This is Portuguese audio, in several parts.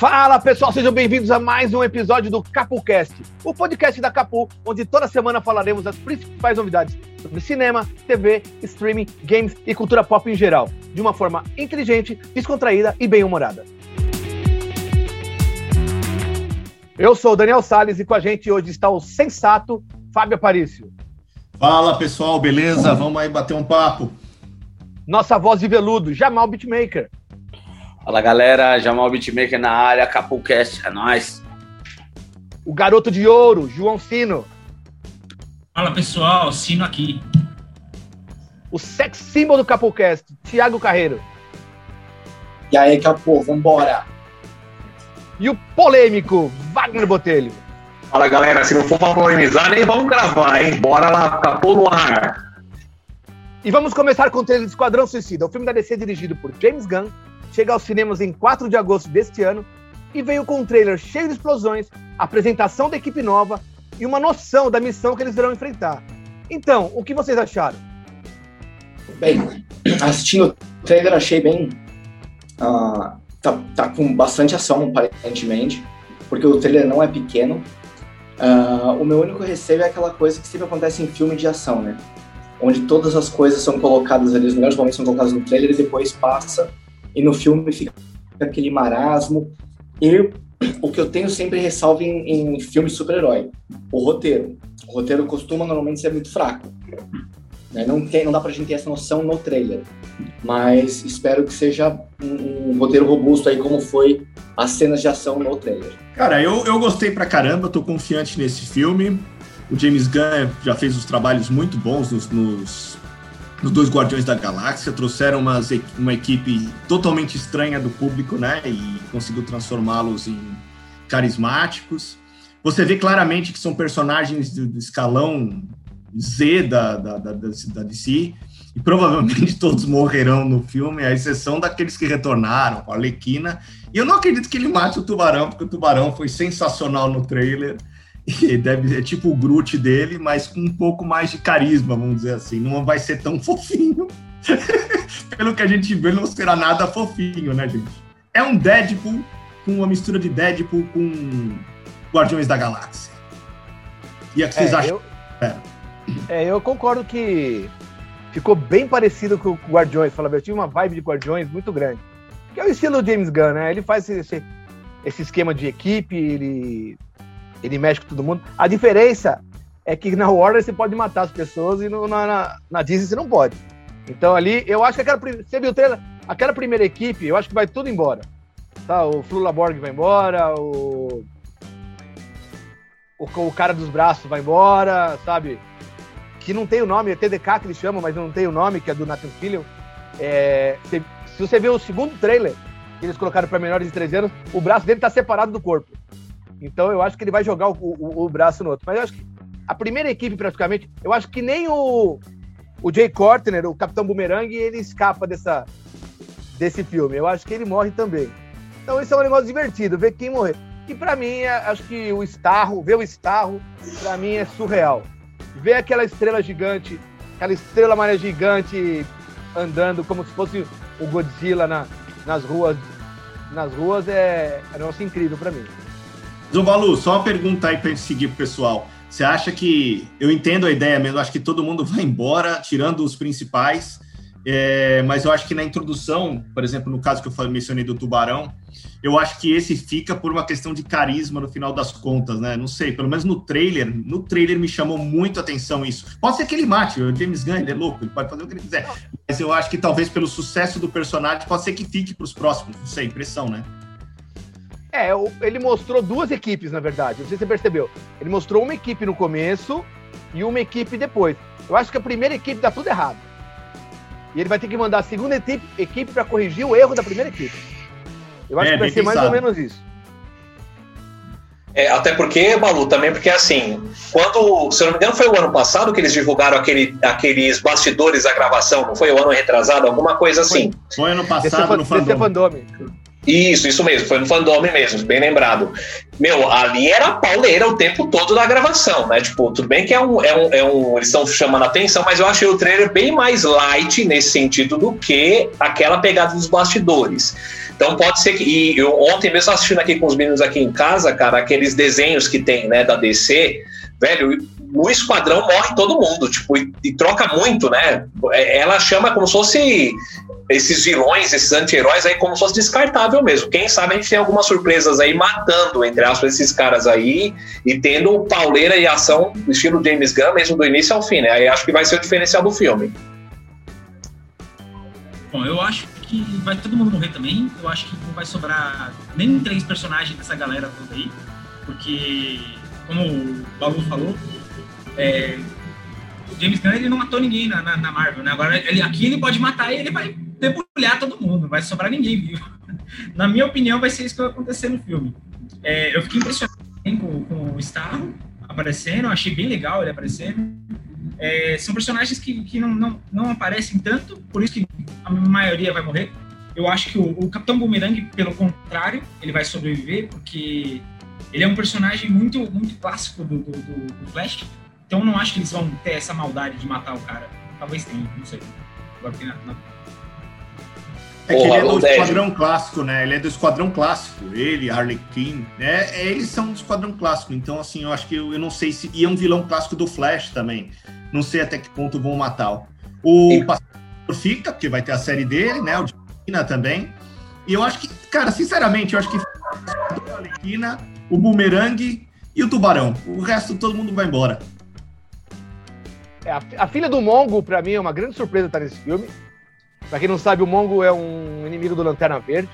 Fala pessoal, sejam bem-vindos a mais um episódio do CapuCast, o podcast da Capu, onde toda semana falaremos as principais novidades sobre cinema, TV, streaming, games e cultura pop em geral, de uma forma inteligente, descontraída e bem-humorada. Eu sou o Daniel Sales e com a gente hoje está o sensato Fábio Aparício. Fala pessoal, beleza? Vamos aí bater um papo. Nossa voz de veludo, Jamal Beatmaker. Fala galera, Jamal Beatmaker na área, Capulcast, é nóis. O garoto de ouro, João Sino. Fala pessoal, Sino aqui. O sex symbol do Capulcast, Thiago Carreiro. E aí, Capô, vambora. E o polêmico, Wagner Botelho. Fala galera, se não for pra polemizar, nem vamos gravar, hein? Bora lá, Capô no ar. E vamos começar com o trailer de Esquadrão Suicida, o filme da DC dirigido por James Gunn, chega aos cinemas em 4 de agosto deste ano e veio com um trailer cheio de explosões, apresentação da equipe nova e uma noção da missão que eles irão enfrentar. Então, o que vocês acharam? Bem, assistindo o trailer achei bem. Uh, tá, tá com bastante ação, aparentemente, porque o trailer não é pequeno. Uh, o meu único receio é aquela coisa que sempre acontece em filme de ação, né? Onde todas as coisas são colocadas ali, os melhores momentos são colocados no trailer e depois passa e no filme fica aquele marasmo. E o que eu tenho sempre ressalvo em, em filmes super-herói, o roteiro. O roteiro costuma normalmente ser muito fraco. Né? Não, tem, não dá pra gente ter essa noção no trailer. Mas espero que seja um, um roteiro robusto aí, como foi as cenas de ação no trailer. Cara, eu, eu gostei pra caramba, tô confiante nesse filme. O James Gunn já fez os trabalhos muito bons nos, nos nos dois Guardiões da Galáxia, trouxeram umas, uma equipe totalmente estranha do público, né? E conseguiu transformá-los em carismáticos. Você vê claramente que são personagens do, escalão Z da, da, da, da DC, e provavelmente todos morrerão no filme, à exceção daqueles que retornaram, a Arlequina. E eu não acredito que ele mate o Tubarão, porque o Tubarão foi sensacional no trailer. E deve é tipo o Groot dele, mas com um pouco mais de carisma, vamos dizer assim. Não vai ser tão fofinho. Pelo que a gente vê, não será nada fofinho, né, gente? É um Deadpool com uma mistura de Deadpool com Guardiões da Galáxia. E a que vocês é, acham? Eu... É. é, eu concordo que ficou bem parecido com o Guardiões. Fala, eu tive uma vibe de Guardiões muito grande. Que é o estilo James Gunn, né? Ele faz esse, esse esquema de equipe, ele ele mexe com todo mundo. A diferença é que na Warner você pode matar as pessoas e no, na, na, Disney você não pode. Então ali, eu acho que aquela. Você viu o trailer? Aquela primeira equipe, eu acho que vai tudo embora. Tá? O Flula Borg vai embora, o, o. O cara dos braços vai embora, sabe? Que não tem o nome, é TDK que eles chamam, mas não tem o nome, que é do Nathan Fillion. É, se, se você ver o segundo trailer que eles colocaram para menores de 13 anos, o braço dele tá separado do corpo. Então eu acho que ele vai jogar o, o, o, braço no outro. Mas eu acho que a primeira equipe, praticamente, eu acho que nem o, o Jay Cortner, o Capitão Boomerang, ele escapa dessa, desse filme. Eu acho que ele morre também. Então isso é um negócio divertido, ver quem morrer. E para mim, é, acho que o Starro, ver o Starro, para mim é surreal. Ver aquela estrela gigante, aquela estrela maria gigante andando como se fosse o Godzilla na, nas ruas, nas ruas é, é um negócio incrível para mim. Zubalu, só uma pergunta aí para seguir pessoal. Você acha que. Eu entendo a ideia mesmo, acho que todo mundo vai embora, tirando os principais. É, mas eu acho que na introdução, por exemplo, no caso que eu mencionei do Tubarão, eu acho que esse fica por uma questão de carisma no final das contas, né? Não sei, pelo menos no trailer, no trailer me chamou muito a atenção isso. Pode ser que ele mate, o James Gunn, ele é louco, ele pode fazer o que ele quiser. Mas eu acho que talvez pelo sucesso do personagem, pode ser que fique para os próximos, não sei, impressão, né? É, ele mostrou duas equipes, na verdade. Não sei se você percebeu. Ele mostrou uma equipe no começo e uma equipe depois. Eu acho que a primeira equipe dá tudo errado. E ele vai ter que mandar a segunda equipe, equipe para corrigir o erro da primeira equipe. Eu acho é, que vai ser mais ou menos isso. É, até porque, Balu, também porque assim, quando, se eu não me engano, foi o ano passado que eles divulgaram aquele, aqueles bastidores da gravação, não foi o ano retrasado, alguma coisa assim. Foi, foi ano passado no Fandome. Isso, isso mesmo, foi no fandom mesmo, bem lembrado. Meu, ali era pauleira o tempo todo da gravação, né? Tipo, tudo bem que é um. É um, é um eles estão chamando atenção, mas eu achei o trailer bem mais light nesse sentido do que aquela pegada dos bastidores. Então pode ser que. E eu, ontem mesmo assistindo aqui com os meninos aqui em casa, cara, aqueles desenhos que tem, né, da DC, velho, no esquadrão morre todo mundo, tipo, e, e, troca muito, né? É, ela chama como se fosse esses vilões, esses anti-heróis aí, como se fosse descartável mesmo. Quem sabe a gente tem algumas surpresas aí matando, entre aspas, esses caras aí e tendo pauleira e ação estilo James Gunn, mesmo do início ao fim, né? Aí acho que vai ser o diferencial do filme. Bom, eu acho que vai todo mundo morrer também. Eu acho que não vai sobrar nem três personagens dessa galera toda aí, porque, como o Balu falou, é, o James Gunn ele não matou ninguém na, na, na Marvel, né? Agora ele, aqui ele pode matar e ele vai debulhar todo mundo, não vai sobrar ninguém vivo. na minha opinião, vai ser isso que vai acontecer no filme. É, eu fiquei impressionado com, com, o Starro aparecendo, achei bem legal ele aparecendo. É, são personagens que, que não, não, não aparecem tanto, por isso que a maioria vai morrer. Eu acho que o, o Capitão Boomerang, pelo contrário, ele vai sobreviver, porque ele é um personagem muito, muito clássico do, do, do Flash. Então eu não acho que eles vão ter essa maldade de matar o cara. Talvez tenha, não sei. Agora tem na, na... É que ele é do Esquadrão Clássico, né? Ele é do Esquadrão Clássico. Ele, Harley Quinn, né? Eles são do Esquadrão Clássico. Então, assim, eu acho que eu, eu não sei se. E é um vilão clássico do Flash também. Não sei até que ponto vão matar. O e... Pastor fica, porque vai ter a série dele, né? O de Arlequina também. E eu acho que, cara, sinceramente, eu acho que a Arlequina, o Boomerang e o Tubarão. O resto todo mundo vai embora. É, a, a, filha do Mongo, para mim, é uma grande surpresa estar nesse filme. Pra quem não sabe, o Mongo é um inimigo do Lanterna Verde.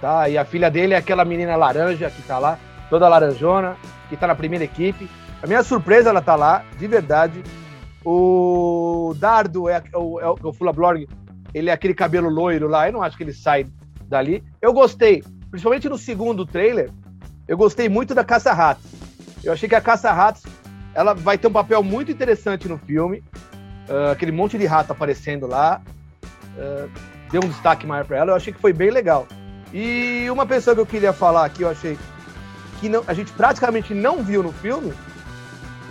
Tá? E a filha dele é aquela menina laranja que tá lá, toda laranjona, que tá na primeira equipe. A minha surpresa, ela tá lá, de verdade. O Dardo é, o, é o Fula Blorg, ele é aquele cabelo loiro lá, eu não acho que ele sai dali. Eu gostei, principalmente no segundo trailer, eu gostei muito da Caça-Ratos. Eu achei que a Caça-Ratos ela vai ter um papel muito interessante no filme. Uh, aquele monte de rato aparecendo lá. Uh, deu um destaque maior para ela. Eu achei que foi bem legal. E uma pessoa que eu queria falar aqui, eu achei que não, a gente praticamente não viu no filme,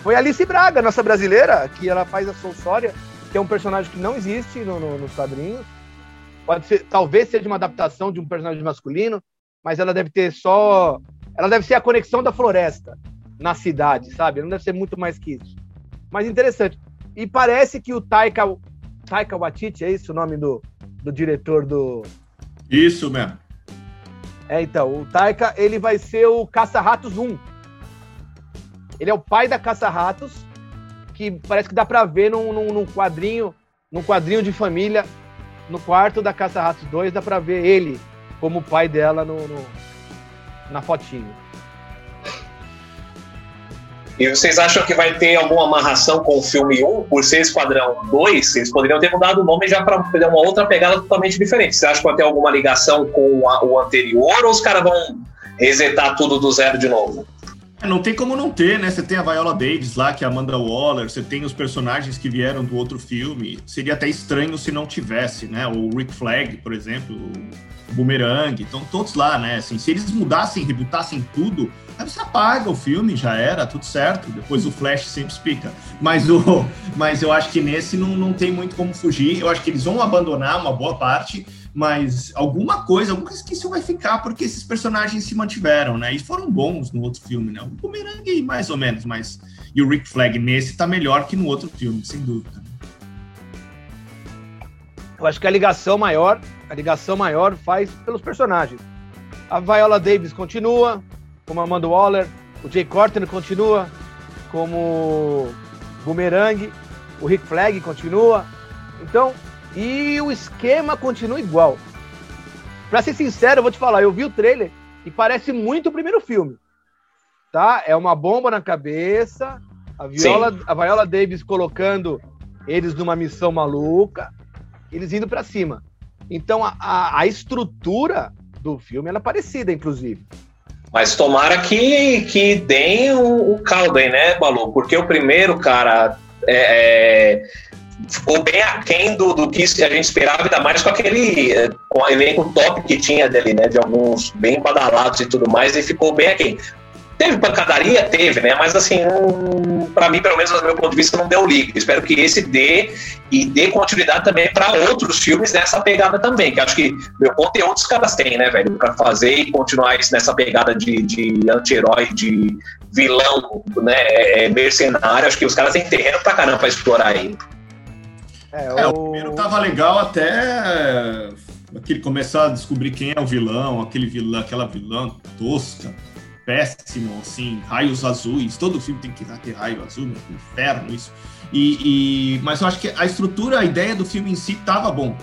foi Alice Braga, nossa brasileira, que ela faz a Solsória, que é um personagem que não existe no, no, nos quadrinhos. Pode ser, talvez seja uma adaptação de um personagem masculino, mas ela deve ter só. Ela deve ser a conexão da floresta na cidade, sabe? Não deve ser muito mais que isso. Mas interessante. E parece que o Taika, Taika Waititi, é isso o nome do, do diretor do... Isso mesmo. É, então, o Taika, ele vai ser o Caça-Ratos 1. Ele é o pai da Caça-Ratos, que parece que dá pra ver num, num, num, quadrinho, num quadrinho de família, no quarto da Caça-Ratos 2, dá pra ver ele como o pai dela no, no na fotinho. E vocês acham que vai ter alguma amarração com o filme 1 por ser Esquadrão 2? Eles poderiam ter mudado o nome já para dar uma outra pegada totalmente diferente. Você acha que vai ter alguma ligação com a, o anterior ou os caras vão resetar tudo do zero de novo? É, não tem como não ter, né? Você tem a Viola Davis lá, que é a Amanda Waller, você tem os personagens que vieram do outro filme. Seria até estranho se não tivesse, né? O Rick Flag, por exemplo, o Boomerang, estão todos lá, né? Assim, se eles mudassem, rebutassem tudo, Aí você apaga o filme, já era, tudo certo. Depois o Flash sempre explica. Mas, o, mas eu acho que nesse não, não tem muito como fugir. Eu acho que eles vão abandonar uma boa parte, mas alguma coisa, alguma resquício vai ficar, porque esses personagens se mantiveram, né? E foram bons no outro filme, né? O Boomerang, mais ou menos, mas. E o Rick Flag nesse tá melhor que no outro filme, sem dúvida. Eu acho que a ligação maior, a ligação maior faz pelos personagens. A Viola Davis continua, como Amanda Waller, o Jay Corten continua como Boomerang, o Rick Flag continua. Então, e o esquema continua igual. Pra ser sincero, eu vou te falar, eu vi o trailer e parece muito o primeiro filme. Tá? É uma bomba na cabeça, a Viola, a Viola Davis colocando eles numa missão maluca, eles indo para cima. Então a, a, a, estrutura do filme é parecida, inclusive. Mas tomara que, que deem o, o caldo aí, né, Balu? Porque o primeiro, cara, é, é, ficou bem aquém do, do que a gente esperava, ainda mais com aquele com o elenco top que tinha dele, né? De alguns bem badalados e tudo mais, e ficou bem aquém. Teve pancadaria? Teve, né? Mas assim, um, para mim, pelo menos do meu ponto de vista, não deu liga. Espero que esse dê e dê continuidade também para outros filmes nessa pegada também. Que acho que meu conteúdo os caras têm, né, velho? Para fazer e continuar isso nessa pegada de, de anti-herói, de vilão, né? é, mercenário. Acho que os caras têm terreno pra caramba pra explorar aí. É, o... É, o primeiro tava legal até aquele começar a descobrir quem é o vilão, aquele vilão, aquela vilã tosca péssimo, assim, raios azuis. Todo filme tem que ter raio azul, meu, inferno isso. E, e, mas eu acho que a estrutura, a ideia do filme em si tava bom,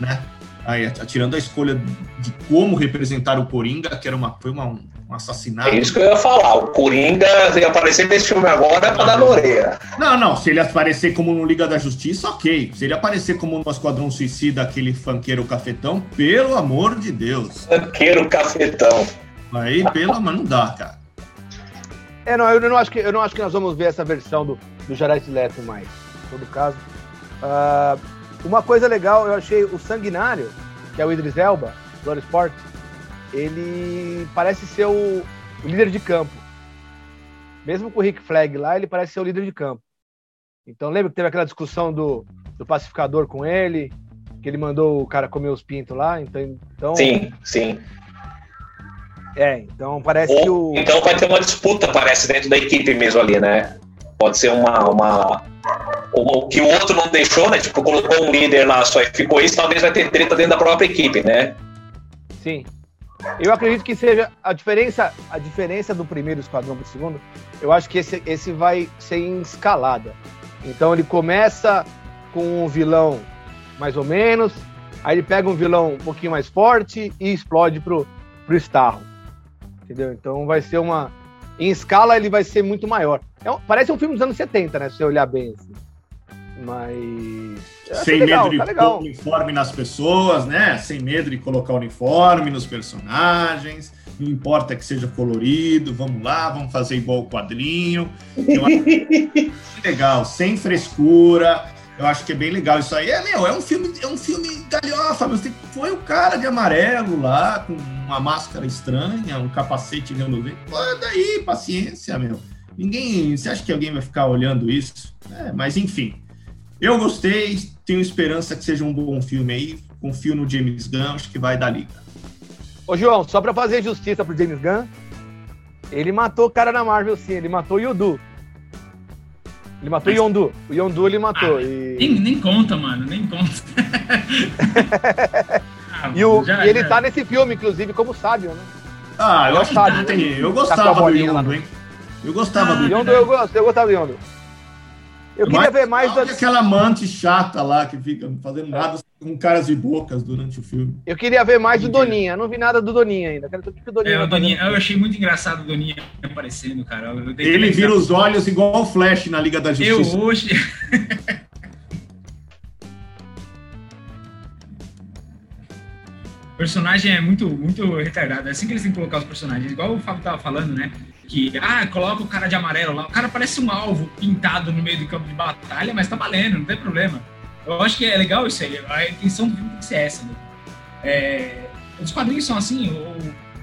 né? Aí, tirando a escolha de como representar o Coringa, que era uma, foi uma, um assassinato. É isso que eu ia falar. O Coringa ia aparecer nesse filme agora para dar orelha. Não, não. Se ele aparecer como no Liga da Justiça, ok. Se ele aparecer como no Esquadrão Suicida, aquele fanqueiro cafetão, pelo amor de Deus. Fanqueiro cafetão. Aí, pelo mas não dá, cara. É, não, eu não acho que, eu não acho que nós vamos ver essa versão do, do Jared Leto mais. Em todo caso. Uh, uma coisa legal, eu achei o Sanguinário, que é o Idris Elba, do Sport, ele parece ser o, o, líder de campo. Mesmo com o Rick Flag lá, ele parece ser o líder de campo. Então lembra que teve aquela discussão do, do pacificador com ele, que ele mandou o cara comer os pintos lá, então... então sim, sim. É, então parece Ou, que o. Então vai ter uma disputa, parece, dentro da equipe mesmo ali, né? Pode ser uma. uma... O que o outro não deixou, né? Tipo, colocou um líder lá só e ficou isso, talvez vai ter treta dentro da própria equipe, né? Sim. Eu acredito que seja a diferença, a diferença do primeiro esquadrão para o segundo. Eu acho que esse, esse vai ser em escalada. Então ele começa com um vilão mais ou menos, aí ele pega um vilão um pouquinho mais forte e explode pro, pro Starro entendeu? Então vai ser uma. Em escala, ele vai ser muito maior. É parece um filme dos anos 70, né? Se você olhar bem assim. Mas. Sem legal, medo de tá pôr uniforme nas pessoas, né? Sem medo de colocar uniforme nos personagens. Não importa que seja colorido, vamos lá, vamos fazer igual o quadrinho. Eu acho legal, sem frescura. Eu acho que é bem legal isso aí. É, meu, é um filme, é um filme galhofa, meu. Foi o cara de amarelo lá, com uma máscara estranha, um capacete reluzente. Pô, daí, paciência, meu. Ninguém. Você acha que alguém vai ficar olhando isso? É, mas enfim. Eu gostei, tenho esperança que seja um bom filme aí. Confio no James Gunn, acho que vai dar liga. Ô, João, só pra fazer justiça pro James Gunn, ele matou o cara na Marvel, sim. Ele matou o Yudu. Ele matou Mas... o Yondu. O Yondu ele matou. Ah, e... nem, nem conta, mano, nem conta. ah, e, o, já, e ele já. tá nesse filme, inclusive, como sábio, né? Ah, eu, acho sábio, que né? eu gostava do Yondu, hein? Eu gostava ah, do Yondu. Eu, gosto, eu gostava do Yondu. Eu queria ver mais. Da... Aquela amante chata lá que fica fazendo nada com caras e bocas durante o filme. Eu queria ver mais do Doninha. Não vi nada do Doninha ainda. Quero que o Doninha. É, o Doninha eu achei muito engraçado o Doninha aparecendo, cara. Ele vira os olhos igual o Flash na Liga da Justiça. Eu hoje. o personagem é muito, muito retardado. É assim que eles têm que colocar os personagens. Igual o Fábio tava falando, né? Que, ah, coloca o cara de amarelo lá. O cara parece um alvo pintado no meio do campo de batalha, mas tá valendo, não tem problema. Eu acho que é legal isso aí. A intenção do filme tem que ser essa. Né? É, os quadrinhos são assim,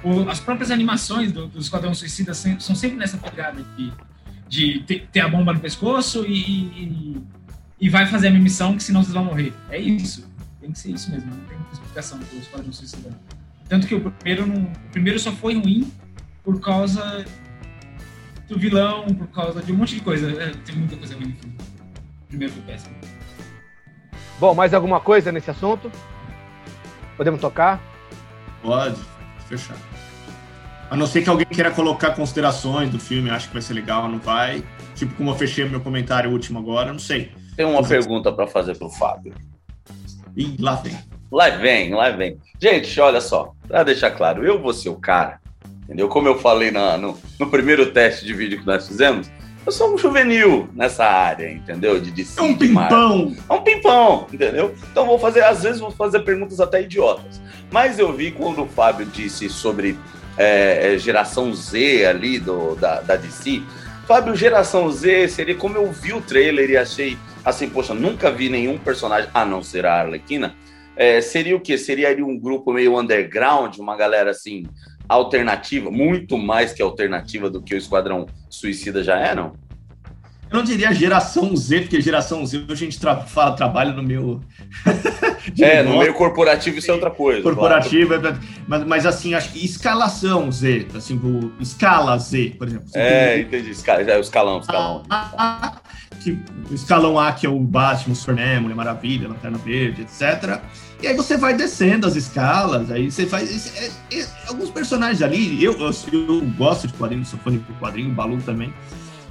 o, o, as próprias animações do, do Esquadrão Suicida são sempre nessa pegada de, de ter, ter, a bomba no pescoço e, e, e, vai fazer a minha missão, que senão vocês vão morrer. É isso. Tem que ser isso mesmo. Não tem muita explicação do Esquadrão Suicida. Tanto que o primeiro, não, o primeiro só foi ruim por causa do vilão, por causa de um monte de coisa. É, tem muita coisa ruim no filme. Primeiro foi péssimo. Bom, mais alguma coisa nesse assunto? Podemos tocar? Pode, fechar. A não ser que alguém queira colocar considerações do filme, acho que vai ser legal, não vai. Tipo, como eu fechei meu comentário último agora, não sei. Tem uma pergunta para fazer pro Fábio. Ih, lá vem. Lá vem, lá vem. Gente, olha só, para deixar claro, eu vou ser o cara entendeu? Como eu falei na, no, no, primeiro teste de vídeo que nós fizemos, eu sou um juvenil nessa área, entendeu? De DC, é um pimpão. É um pimpão, entendeu? Então vou fazer, às vezes vou fazer perguntas até idiotas. Mas eu vi quando o Fábio disse sobre é, é geração Z ali do, da, da DC. Fábio, geração Z seria como eu vi o trailer e achei assim, poxa, nunca vi nenhum personagem, a não ser a Arlequina, é, seria o quê? Seria ali um grupo meio underground, uma galera assim, alternativa, muito mais que alternativa do que o Esquadrão Suicida já é, não? Eu não diria geração Z, porque geração Z a gente tra fala trabalho no meu. é, no meio corporativo isso é outra coisa. Corporativo, claro. mas, mas assim, acho que escalação Z, assim, escala Z, por exemplo. É, entendi. Escala, é o escalão, escalão. Que, o escalão A, que é o Batman, o Superman, Mulher Maravilha, Lanterna Verde, etc. E aí você vai descendo as escalas, aí você faz. É, é, alguns personagens ali, eu, eu, eu gosto de quadrinhos, sou fã de quadrinho, o Balu também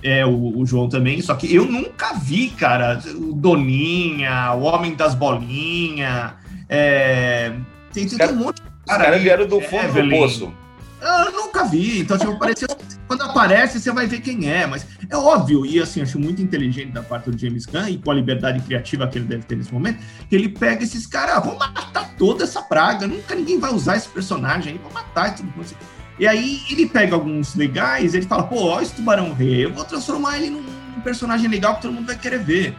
é, o, o, João também, só que eu nunca vi, cara, o Doninha, o Homem das Bolinhas, é, tem, tem, cara, um monte de cara. Os caras vieram do fundo Evelyn. do poço. Eu nunca vi, então tipo, apareceu, quando aparece você vai ver quem é, mas é óbvio, e assim, acho muito inteligente da parte do James Gunn, e com a liberdade criativa que ele deve ter nesse momento, que ele pega esses caras, ah, vamos matar toda essa praga, nunca ninguém vai usar esse personagem aí, vou matar e tudo mais. E aí ele pega alguns legais, ele fala, pô, olha esse tubarão rei, eu vou transformar ele num personagem legal que todo mundo vai querer ver.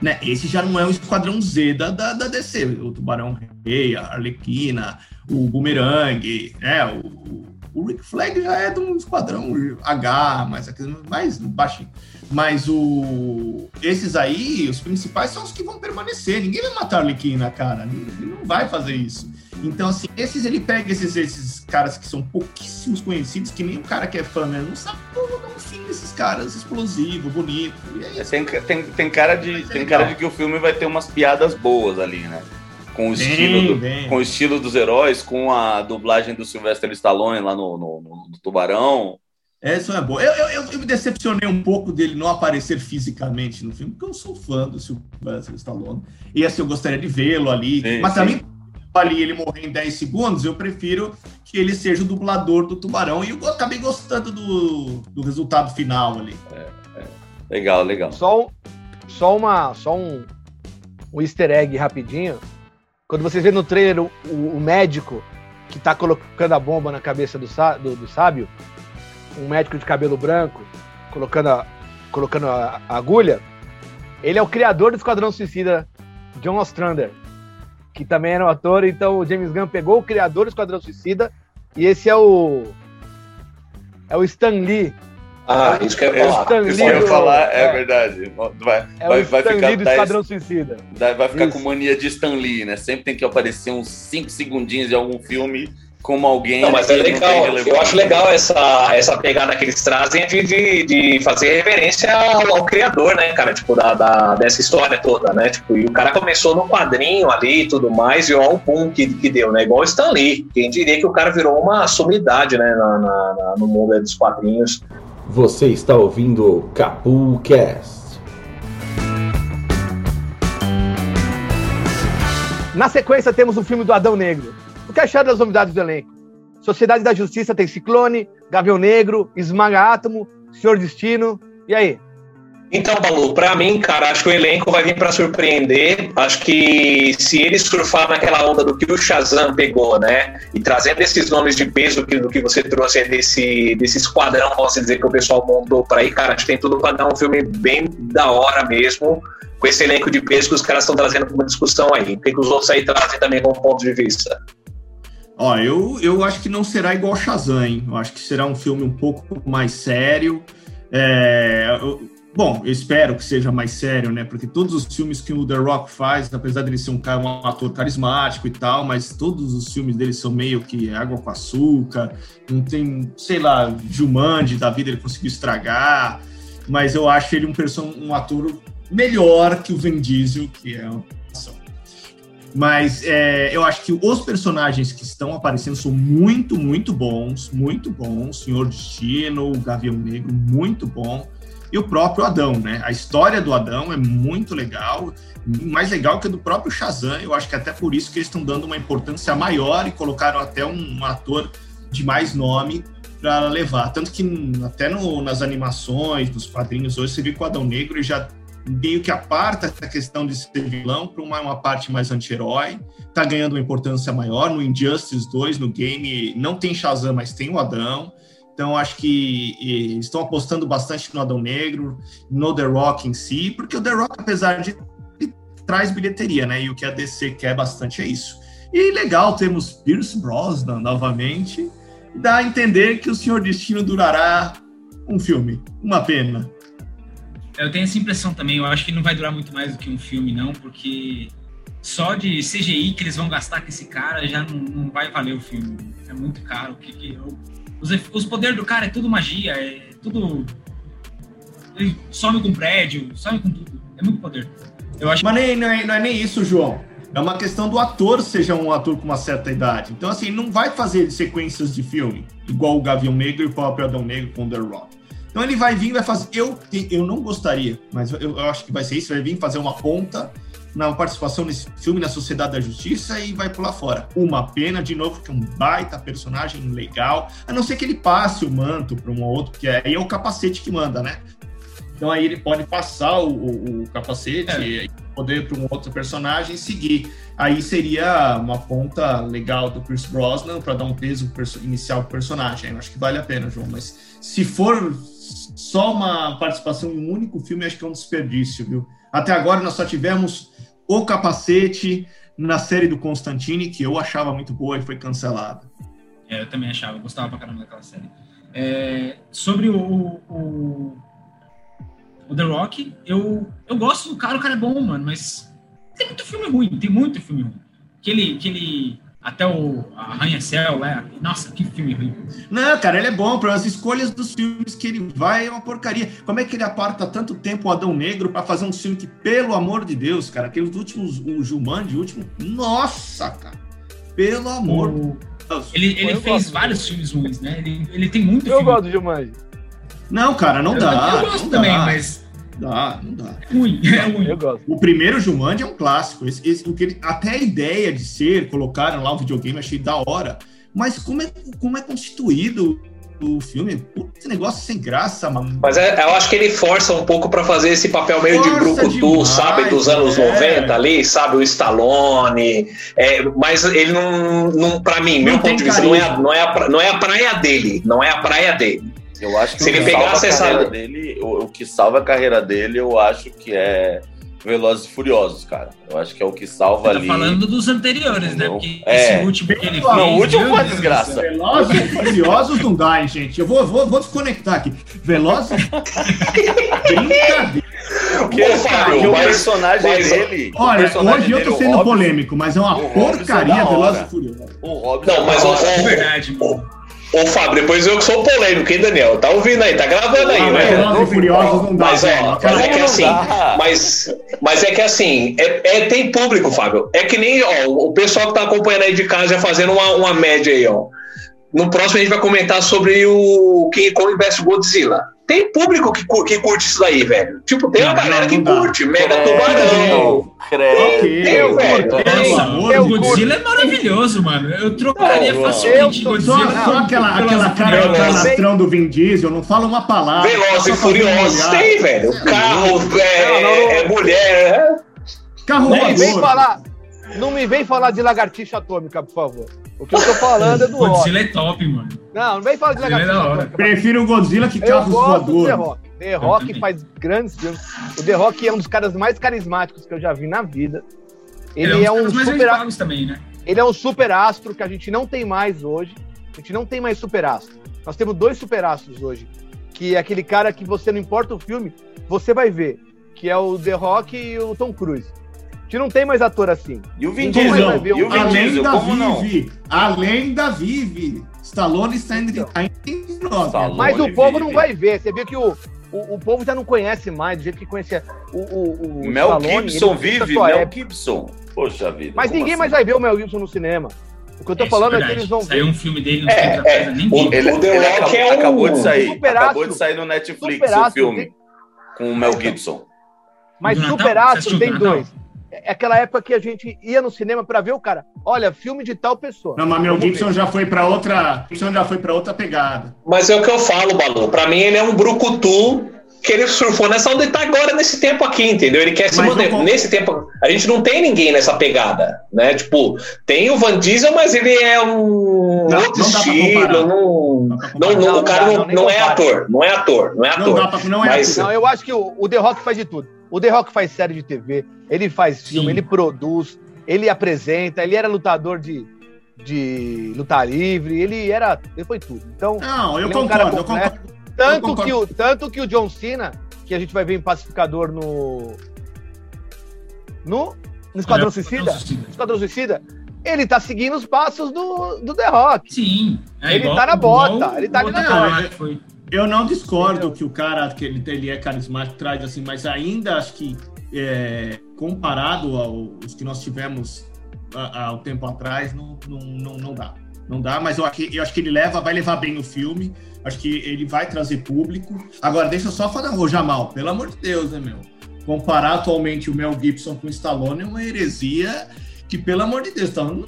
Né? Esse já não é o Esquadrão Z da, da, da DC, o Tubarão Rei, a Arlequina, o Boomerang, né? o, o Rick Flag já é de um Esquadrão H, mas mais baixinho. Mas o, esses aí, os principais, são os que vão permanecer. Ninguém vai matar a Arlequina, cara. Ele não vai fazer isso. Então, assim, esses ele pega esses, esses caras que são pouquíssimos conhecidos, que nem o cara que é fã mesmo não sabe como dar um fim desses caras, explosivo, bonito. É tem, tem, tem, cara de, tem cara de que o filme vai ter umas piadas boas ali, né? Com o, estilo do, bem. com o estilo dos heróis, com a dublagem do Sylvester Stallone lá no, no, no Tubarão. Essa é boa. Eu, eu, eu, me decepcionei um pouco dele não aparecer fisicamente no filme, porque eu sou fã do Sylvester Stallone. E assim, eu gostaria de vê-lo ali. Sim, mas também ali ele morrer em 10 segundos, eu prefiro que ele seja o dublador do Tubarão. E eu acabei gostando do, do resultado final ali. É, é. Legal, legal. Só, só, uma, só um, um easter egg rapidinho. Quando vocês vê no trailer o, o, o médico que tá colocando a bomba na cabeça do, do, do, sábio, um médico de cabelo branco, colocando a, colocando a, a agulha, ele é o criador do Esquadrão Suicida, John Ostrander que também era um ator, então o James Gunn pegou o criador do Esquadrão Suicida e esse é o é o Stan Lee. Ah, isso que eu ia falar. Isso que eu ia falar, é, é, verdade. Vai, é vai, o vai Stan ficar Lee do Esquadrão Suicida. Vai ficar isso. com mania de Stan Lee, né? Sempre tem que aparecer uns 5 segundinhos de algum filme como alguém. Não, mas é legal. Eu acho legal essa, essa pegada que eles trazem de, de, de fazer reverência ao, ao, criador, né, cara? Tipo, da, da, dessa história toda, né? Tipo, e o cara começou no quadrinho ali e tudo mais, e olha o boom que, que deu, né? Igual o Stan Lee. Quem diria que o cara virou uma sumidade, né, na, na, na no mundo dos quadrinhos. Você está ouvindo o Capu Cast. Na sequência, temos o filme do Adão Negro que acharam das novidades do elenco? Sociedade da Justiça tem Ciclone, Gavião Negro, Esmaga Átomo, Senhor Destino. E aí? Então, Balu, para mim, cara, acho que o elenco vai vir para surpreender. Acho que se eles surfar naquela onda do que o Shazam pegou, né? E trazendo esses nomes de peso que, do que você trouxe desse, desse esquadrão, posso dizer, que o pessoal montou para aí, cara, acho que tem tudo para dar um filme bem da hora mesmo, com esse elenco de peso que os caras estão trazendo para uma discussão aí. O que, que os outros aí trazem também como ponto de vista? Ó, eu, eu acho que não será igual Shazam, hein? Eu acho que será um filme um pouco mais sério. É, eu, bom, eu espero que seja mais sério, né? Porque todos os filmes que o The Rock faz, apesar dele ser um, cara, um ator carismático e tal, mas todos os filmes dele são meio que água com açúcar. Não tem, sei lá, Jumanji da vida ele conseguiu estragar. Mas eu acho ele um, person um ator melhor que o Vin Diesel, que é mas é, eu acho que os personagens que estão aparecendo são muito, muito bons, muito bons. Senhor Destino, o Gavião Negro, muito bom. E o próprio Adão, né? A história do Adão é muito legal, mais legal que a do próprio Shazam. Eu acho que até por isso que eles estão dando uma importância maior e colocaram até um, um ator de mais nome para levar. Tanto que até no, nas animações, nos quadrinhos, hoje você viu que o Adão Negro já meio que aparta essa questão de ser vilão para uma, uma parte mais anti-herói, tá ganhando uma importância maior. No Injustice 2, no game, não tem Shazam, mas tem o Adão. Então, acho que e, estão apostando bastante no Adão Negro, no The Rock em si, porque o The Rock, apesar de traz bilheteria, né? E o que a DC quer bastante é isso. E legal, temos Pierce Brosnan novamente. Dá a entender que o Senhor Destino durará um filme. Uma pena. Eu tenho essa impressão também. Eu acho que não vai durar muito mais do que um filme, não, porque só de CGI que eles vão gastar com esse cara já não, não vai valer o filme. É muito caro. Que, que, eu, os, os poderes do cara é tudo magia, é tudo. Ele some com prédio, some com tudo. É muito poder. Eu acho... Mas nem, não, é, não é nem isso, João. É uma questão do ator seja um ator com uma certa idade. Então, assim, não vai fazer sequências de filme, igual o Gavião Negro e o próprio Adão Negro com The Rock. Então ele vai vir, vai fazer. Eu, eu não gostaria, mas eu, eu acho que vai ser isso, vai vir fazer uma ponta na participação nesse filme na Sociedade da Justiça e vai pular fora. Uma pena, de novo, que é um baita personagem legal, a não ser que ele passe o manto para um outro, porque aí é o capacete que manda, né? Então aí ele pode passar o, o, o capacete é. e poder para um outro personagem e seguir. Aí seria uma ponta legal do Chris Brosnan para dar um peso inicial para o personagem. Eu acho que vale a pena, João. Mas se for só uma participação em um único filme, acho que é um desperdício, viu? Até agora nós só tivemos o Capacete na série do Constantine, que eu achava muito boa e foi cancelada. É, eu também achava, gostava pra caramba daquela série. É, sobre o, o, o, The Rock, eu, eu gosto do cara, o cara é bom, mano, mas tem muito filme ruim, tem muito filme ruim. Aquele, aquele até o Arranha-Céu, né? Nossa, que filme ruim. Não, cara, ele é bom. Para as escolhas dos filmes que ele vai é uma porcaria. Como é que ele aparta tanto tempo o Adão Negro para fazer um filme que, pelo amor de Deus, cara, aqueles últimos, o Jumanji, o último. Nossa, cara. Pelo amor o... Deus. Ele, ele fez vários filmes ruins, né? Ele, ele tem muito Eu filme. gosto do Jumanji. Não, cara, não eu, dá. Eu gosto também, dá. mas Dá, não dá. É ruim, é ruim. Eu gosto. O primeiro Jumanji é um clássico. Esse, esse, o que ele, até a ideia de ser, colocaram lá o videogame, achei da hora. Mas como é, como é constituído o filme? Esse negócio sem graça, mano. Mas é, eu acho que ele força um pouco para fazer esse papel meio força de brucutu, sabe? Dos anos é. 90 ali, sabe? O Stallone. É, mas ele não, não para mim, não meu ponto de vista, não é, não, é a, não é a praia dele. Não é a praia dele. Eu acho que Se o que ele pegasse essa carreira dele, o, o, que salva a carreira dele, eu acho que é Velozes e Furiosos, cara. Eu acho que é o que salva Você tá ali. falando dos anteriores, né? Porque é. esse último que ele fez. Não, o último foi desgraça. Velozes e Furiosos não dá, hein, gente. Eu vou, vou, vou desconectar aqui. Velozes. Brincadeira. Porque, Fábio, o personagem mas, dele. Olha, personagem hoje eu tô sendo polêmico, mas é uma porcaria Velozes e Furiosos. O Robson. Não, mas o, é verdade, mano. Ô, Fábio, depois eu que sou polêmico, hein, Daniel? Tá ouvindo aí, tá gravando aí, né? Velozes Furiosos não dá, mas, ó, mas é que assim, mas, mas é que assim, é, é, tem público, Fábio. É que nem, ó, o pessoal que tá acompanhando aí de casa já fazendo uma, uma média aí, ó. No próximo a gente vai comentar sobre o King Kong vs Godzilla. Tem público que, que curte isso daí, velho. Tipo, tem uma galera que curte. Mega Tubarão. Creio. velho. O Godzilla é maravilhoso, mano. Eu trocaria facilmente Godzilla. Só, só aquela, aquela cara de canastrão do Vin Diesel, não fala uma palavra. Velozes e Furiosos. Tem, velho. Carro, é, é mulher. Carro voador. Não me vem falar de lagartixa atômica, por favor. O que eu tô falando é do Godzilla é top, mano. Não, não vem falar de lagartixa é atômica. Prefiro o Godzilla que carros voadores. The Rock. The Rock faz grandes filmes. O The Rock é um dos caras mais carismáticos que eu já vi na vida. Ele, Ele é um, é um super também, né? Ele é um super astro que a gente não tem mais hoje. A gente não tem mais super astro. Nós temos dois super astros hoje, que é aquele cara que você não importa o filme, você vai ver, que é o The Rock e o Tom Cruise gente não tem mais ator assim. E o Vin Diesel? Um... E o Vin Diesel, como não? Além da Vive. Stallone está então, Mas o povo não vai ver. Você vê que o, o, o, povo já não conhece mais do jeito que conhecia o, o, o Mel Stallone, Gibson vive, Mel época. Gibson. Poxa vida. Mas ninguém assim? mais vai ver o Mel Gibson no cinema. O que eu tô é, falando é, é que eles vão ver. Saiu um filme dele no é, é, o, ele, o ele acabou, é um acabou de sair. Acabou de sair no Netflix o filme tem... com o Mel Gibson. Mas Super Astro tem dois é aquela época que a gente ia no cinema para ver o cara. Olha, filme de tal pessoa. Não, mas Mel Gibson já foi para outra, Gibson já foi para outra pegada. Mas é o que eu falo, Balu. Para mim ele é um brucutu que ele surfou nessa onda e tá agora nesse tempo aqui, entendeu? Ele quer se Mas manter. Nesse tempo, a gente não tem ninguém nessa pegada, né? Tipo, tem o Van Diesel, mas ele é um Não, outro não estilo. Não, não, não, Não, o cara não é ator, não é ator, não é ator. Não dá pra, não é Mas- ator. Não, eu acho que o, o The Rock faz de tudo. O The Rock faz série de TV, ele faz filme, Sim. ele produz, ele apresenta, ele era lutador de, de luta livre, ele era. Ele foi tudo. Então, Não, eu é um concordo, eu concordo. tanto, concordo. que o, tanto que o John Cena, que a gente vai ver em Pacificador no. No, no Esquadrão Suicida? Esquadrão Suicida, ele tá seguindo os passos do, do The Rock. Sim. É Ele igual- tá na bota, igual ele tá ali na bota. Eu não discordo que o cara que ele, ele é carismático traz assim, mas ainda acho que é, comparado aos que nós tivemos há, um tempo atrás, não, não, não, não dá. Não dá, mas eu, acho que- eu acho que ele leva, vai levar bem o filme. Acho que ele vai trazer público. Agora, deixa eu só falar, ô Jamal, pelo amor de Deus, né, meu? Comparar atualmente o Mel Gibson com o Stallone é uma heresia que, pelo amor de Deus, tá, não-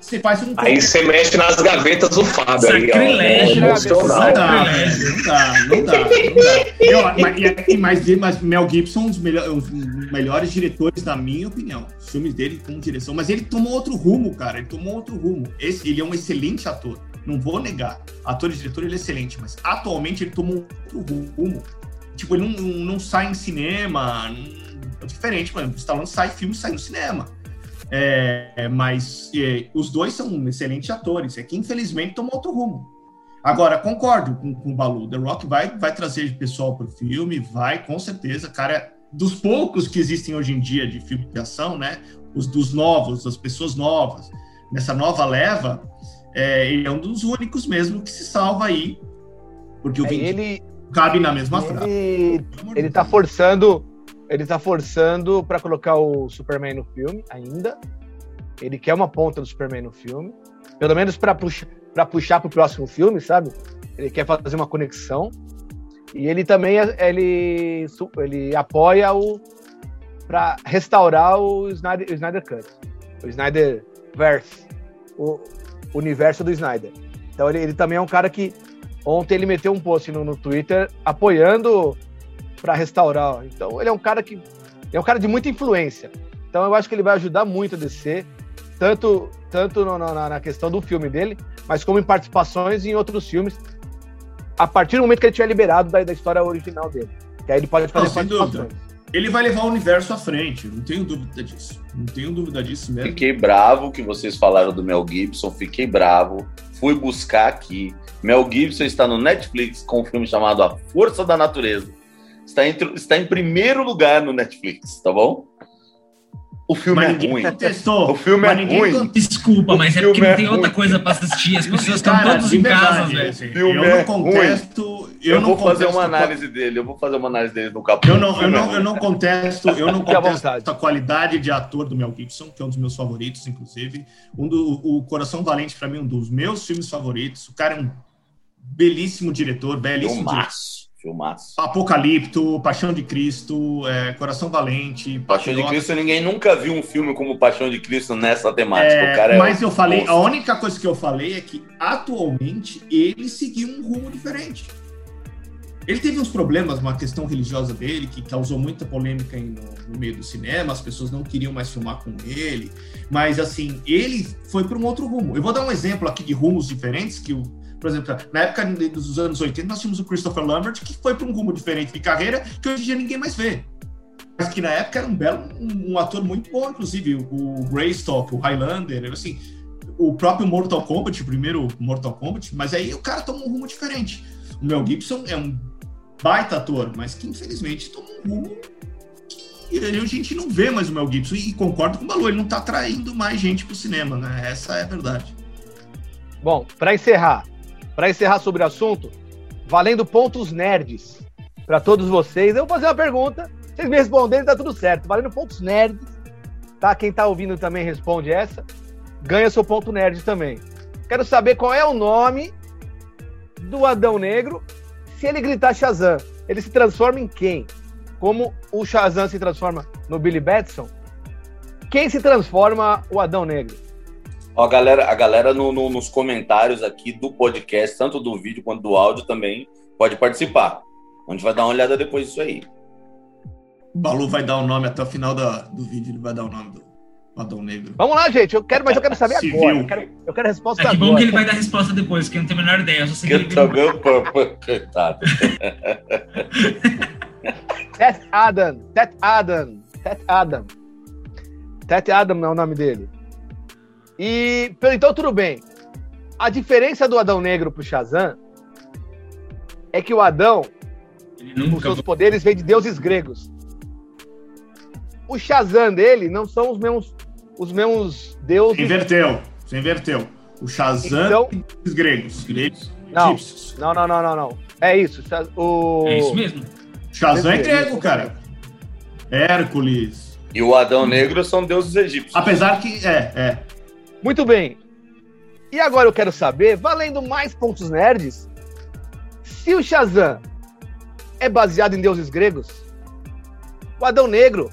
você faz um Aí você mexe nas gavetas do Fábio. aí, ó. Sacrilégio. Não dá, Sacrilégio. não dá, não dá, não dá. Mas, e- e mais, mas Mel Gibson, um dos melhor- os melhores diretores, na minha opinião. Os filmes dele como direção. Mas ele tomou outro rumo, cara. Ele tomou outro rumo. Esse, ele é um excelente ator. Não vou negar. Ator e diretor, ele é excelente. Mas atualmente ele tomou outro rumo. Tipo, ele não, não, não sai em cinema. não- é diferente, mano. O Stallone sai filme, sai no cinema. É, mas é, os dois são excelentes atores. É que infelizmente tomou outro rumo. Agora, concordo com, com o Balu. The Rock vai, vai trazer pessoal pro filme, vai, com certeza. Cara, dos poucos que existem hoje em dia de filme de ação, né? Os dos novos, das pessoas novas, nessa nova leva, é, ele é um dos únicos mesmo que se salva aí. Porque o É, Vin ele, cabe na mesma frase. ele, de ele tá Deus. forçando. Ele tá forçando pra colocar o Superman no filme ainda. Ele quer uma ponta do Superman no filme. Pelo menos pra puxar, pra puxar pro próximo filme, sabe? Ele quer fazer uma conexão. E ele também ele, su- ele apoia o para restaurar o Snyder, o Snyder Cut, o Snyder Verse, o universo do Snyder. Então ele, ele também é um cara que ontem ele meteu um post no, no Twitter apoiando para restaurar. ó. Então ele é um cara que é um cara de muita influência. Então eu acho que ele vai ajudar muito a DC, tanto tanto no- na, na questão do filme dele, mas como em participações em outros filmes, a partir do momento que ele tiver liberado da, da história original dele. Que aí ele pode fazer Não. Ele vai levar o universo à frente, não tenho dúvida disso. Não tenho dúvida disso mesmo. Fiquei bravo que vocês falaram do Mel Gibson, fiquei bravo. Fui buscar aqui. Mel Gibson está no Netflix com um filme chamado A Força da Natureza. Está, entre- está em primeiro lugar no Netflix, tá bom? O filme Mas é ruim. contestou. O filme Mas é ninguém ruim. Desculpa, O mas é porque não é tem outra coisa pra assistir. As pessoas estão todas em casa, velho. eu é não contesto. Eu, não vou fazer contesto uma qual- análise dele. Eu vou fazer uma análise dele no capítulo. Eu não, eu não, eu não contesto, eu não contesto a qualidade de ator do Mel Gibson, que é um dos meus favoritos, inclusive. Um do, o Coração Valente, para mim, um dos meus filmes favoritos. O cara é um belíssimo diretor, belíssimo diretor. Filmaço. Apocalipto, Paixão de Cristo, é, Coração Valente, Paixão de Patriota. Cristo, ninguém nunca viu um filme como Paixão de Cristo nessa temática. É, é mas eu falei, a única coisa que eu falei é que atualmente ele seguiu um rumo diferente. Ele teve uns problemas, uma questão religiosa dele, que causou muita polêmica no, no meio do cinema, as pessoas não queriam mais filmar com ele, mas assim, ele foi para um outro rumo. Eu vou dar um exemplo aqui de rumos diferentes, que o, por exemplo, na época dos anos 80, nós tínhamos o Christopher Lambert, que foi para um rumo diferente de carreira, que hoje em dia ninguém mais vê. Mas que na época era um belo, um, um ator muito bom, inclusive, o Greystock, o Highlander, assim, o próprio Mortal Kombat, o primeiro Mortal Kombat, mas aí o cara tomou um rumo diferente. O Mel Gibson é um baita ator, mas que infelizmente tomou um rumo que a gente não vê mais o Mel Gibson. E concordo com o Balu, ele não tá atraindo mais gente pro cinema, né? Essa é a verdade. Bom, para encerrar, para encerrar sobre o assunto, valendo pontos nerds para todos vocês, eu vou fazer uma pergunta. Vocês me responderem, tá tudo certo. Valendo pontos nerds, tá? Quem tá ouvindo também responde essa. Ganha seu ponto nerd também. Quero saber qual é o nome do Adão Negro. Se ele gritar Shazam, ele se transforma em quem? Como o Shazam se transforma no Billy Batson? Quem se transforma o Adão Negro? Ó, a galera, a galera no- no- nos comentários aqui do podcast, tanto do vídeo quanto do áudio também, pode participar. A gente vai dar uma olhada depois disso aí. O Balu vai dar o nome até o final da, do vídeo, ele vai dar o nome do Adão Negro. Vamos lá, gente. Eu quero, mas eu quero saber Civil. agora. Eu quero, eu quero a resposta É que bom agora. que ele vai dar resposta depois, que eu não tenho a menor ideia. Eu só sei que Que ele coitado. Ted Adam. Ted Adam. Ted Adam. Ted Adam é o nome dele. E então tudo bem. A diferença do Adão Negro pro Shazam é que o Adão, os seus poderes vêm de deuses gregos. O Shazam dele não são os mesmos os mesmos deuses. inverteu, você inverteu. O Shazam Então, os gregos. Gregos Não. não, não, não, não, não. É isso. O É isso mesmo. Shazam é grego, cara. Hércules. E o Adão Negro são deuses egípcios. Apesar que. É, é. Muito bem. E agora eu quero saber, valendo mais pontos nerds, se o Shazam é baseado em deuses gregos, o Adão Negro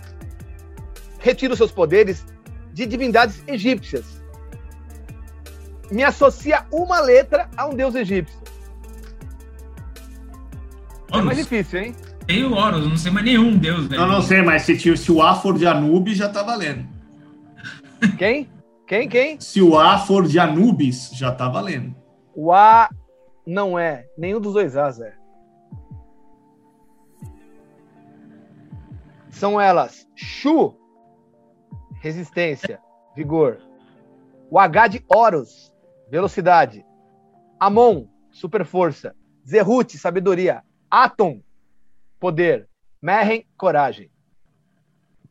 retira os seus poderes de divindades egípcias. Me associa uma letra a um deus egípcio. É mais Horus. difícil, hein? Tem o Horus, não sei mais nenhum deus, velho. Eu não sei, mas se, se o A for de Anubis, já tá valendo. Quem? Quem? Quem? Se o A for de Anubis, já tá valendo. O A não é. Nenhum dos dois As é. São elas Shu, resistência, vigor. O H de Horus, velocidade. Amon, super força. Zerut, sabedoria. Atom, poder. Meren, coragem.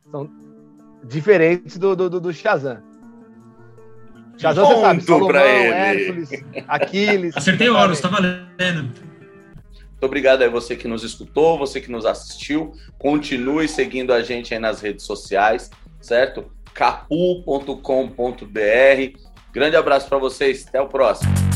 São diferentes do, do, do Shazam. Shazam, você sabe, Salomão, pra ele. Hércules, Aquiles. Acertei o Horus, tá valendo. Muito obrigado aí você que nos escutou, você que nos assistiu. Continue seguindo a gente aí nas redes sociais, certo? capu.com.br. Grande abraço para vocês, até o próximo.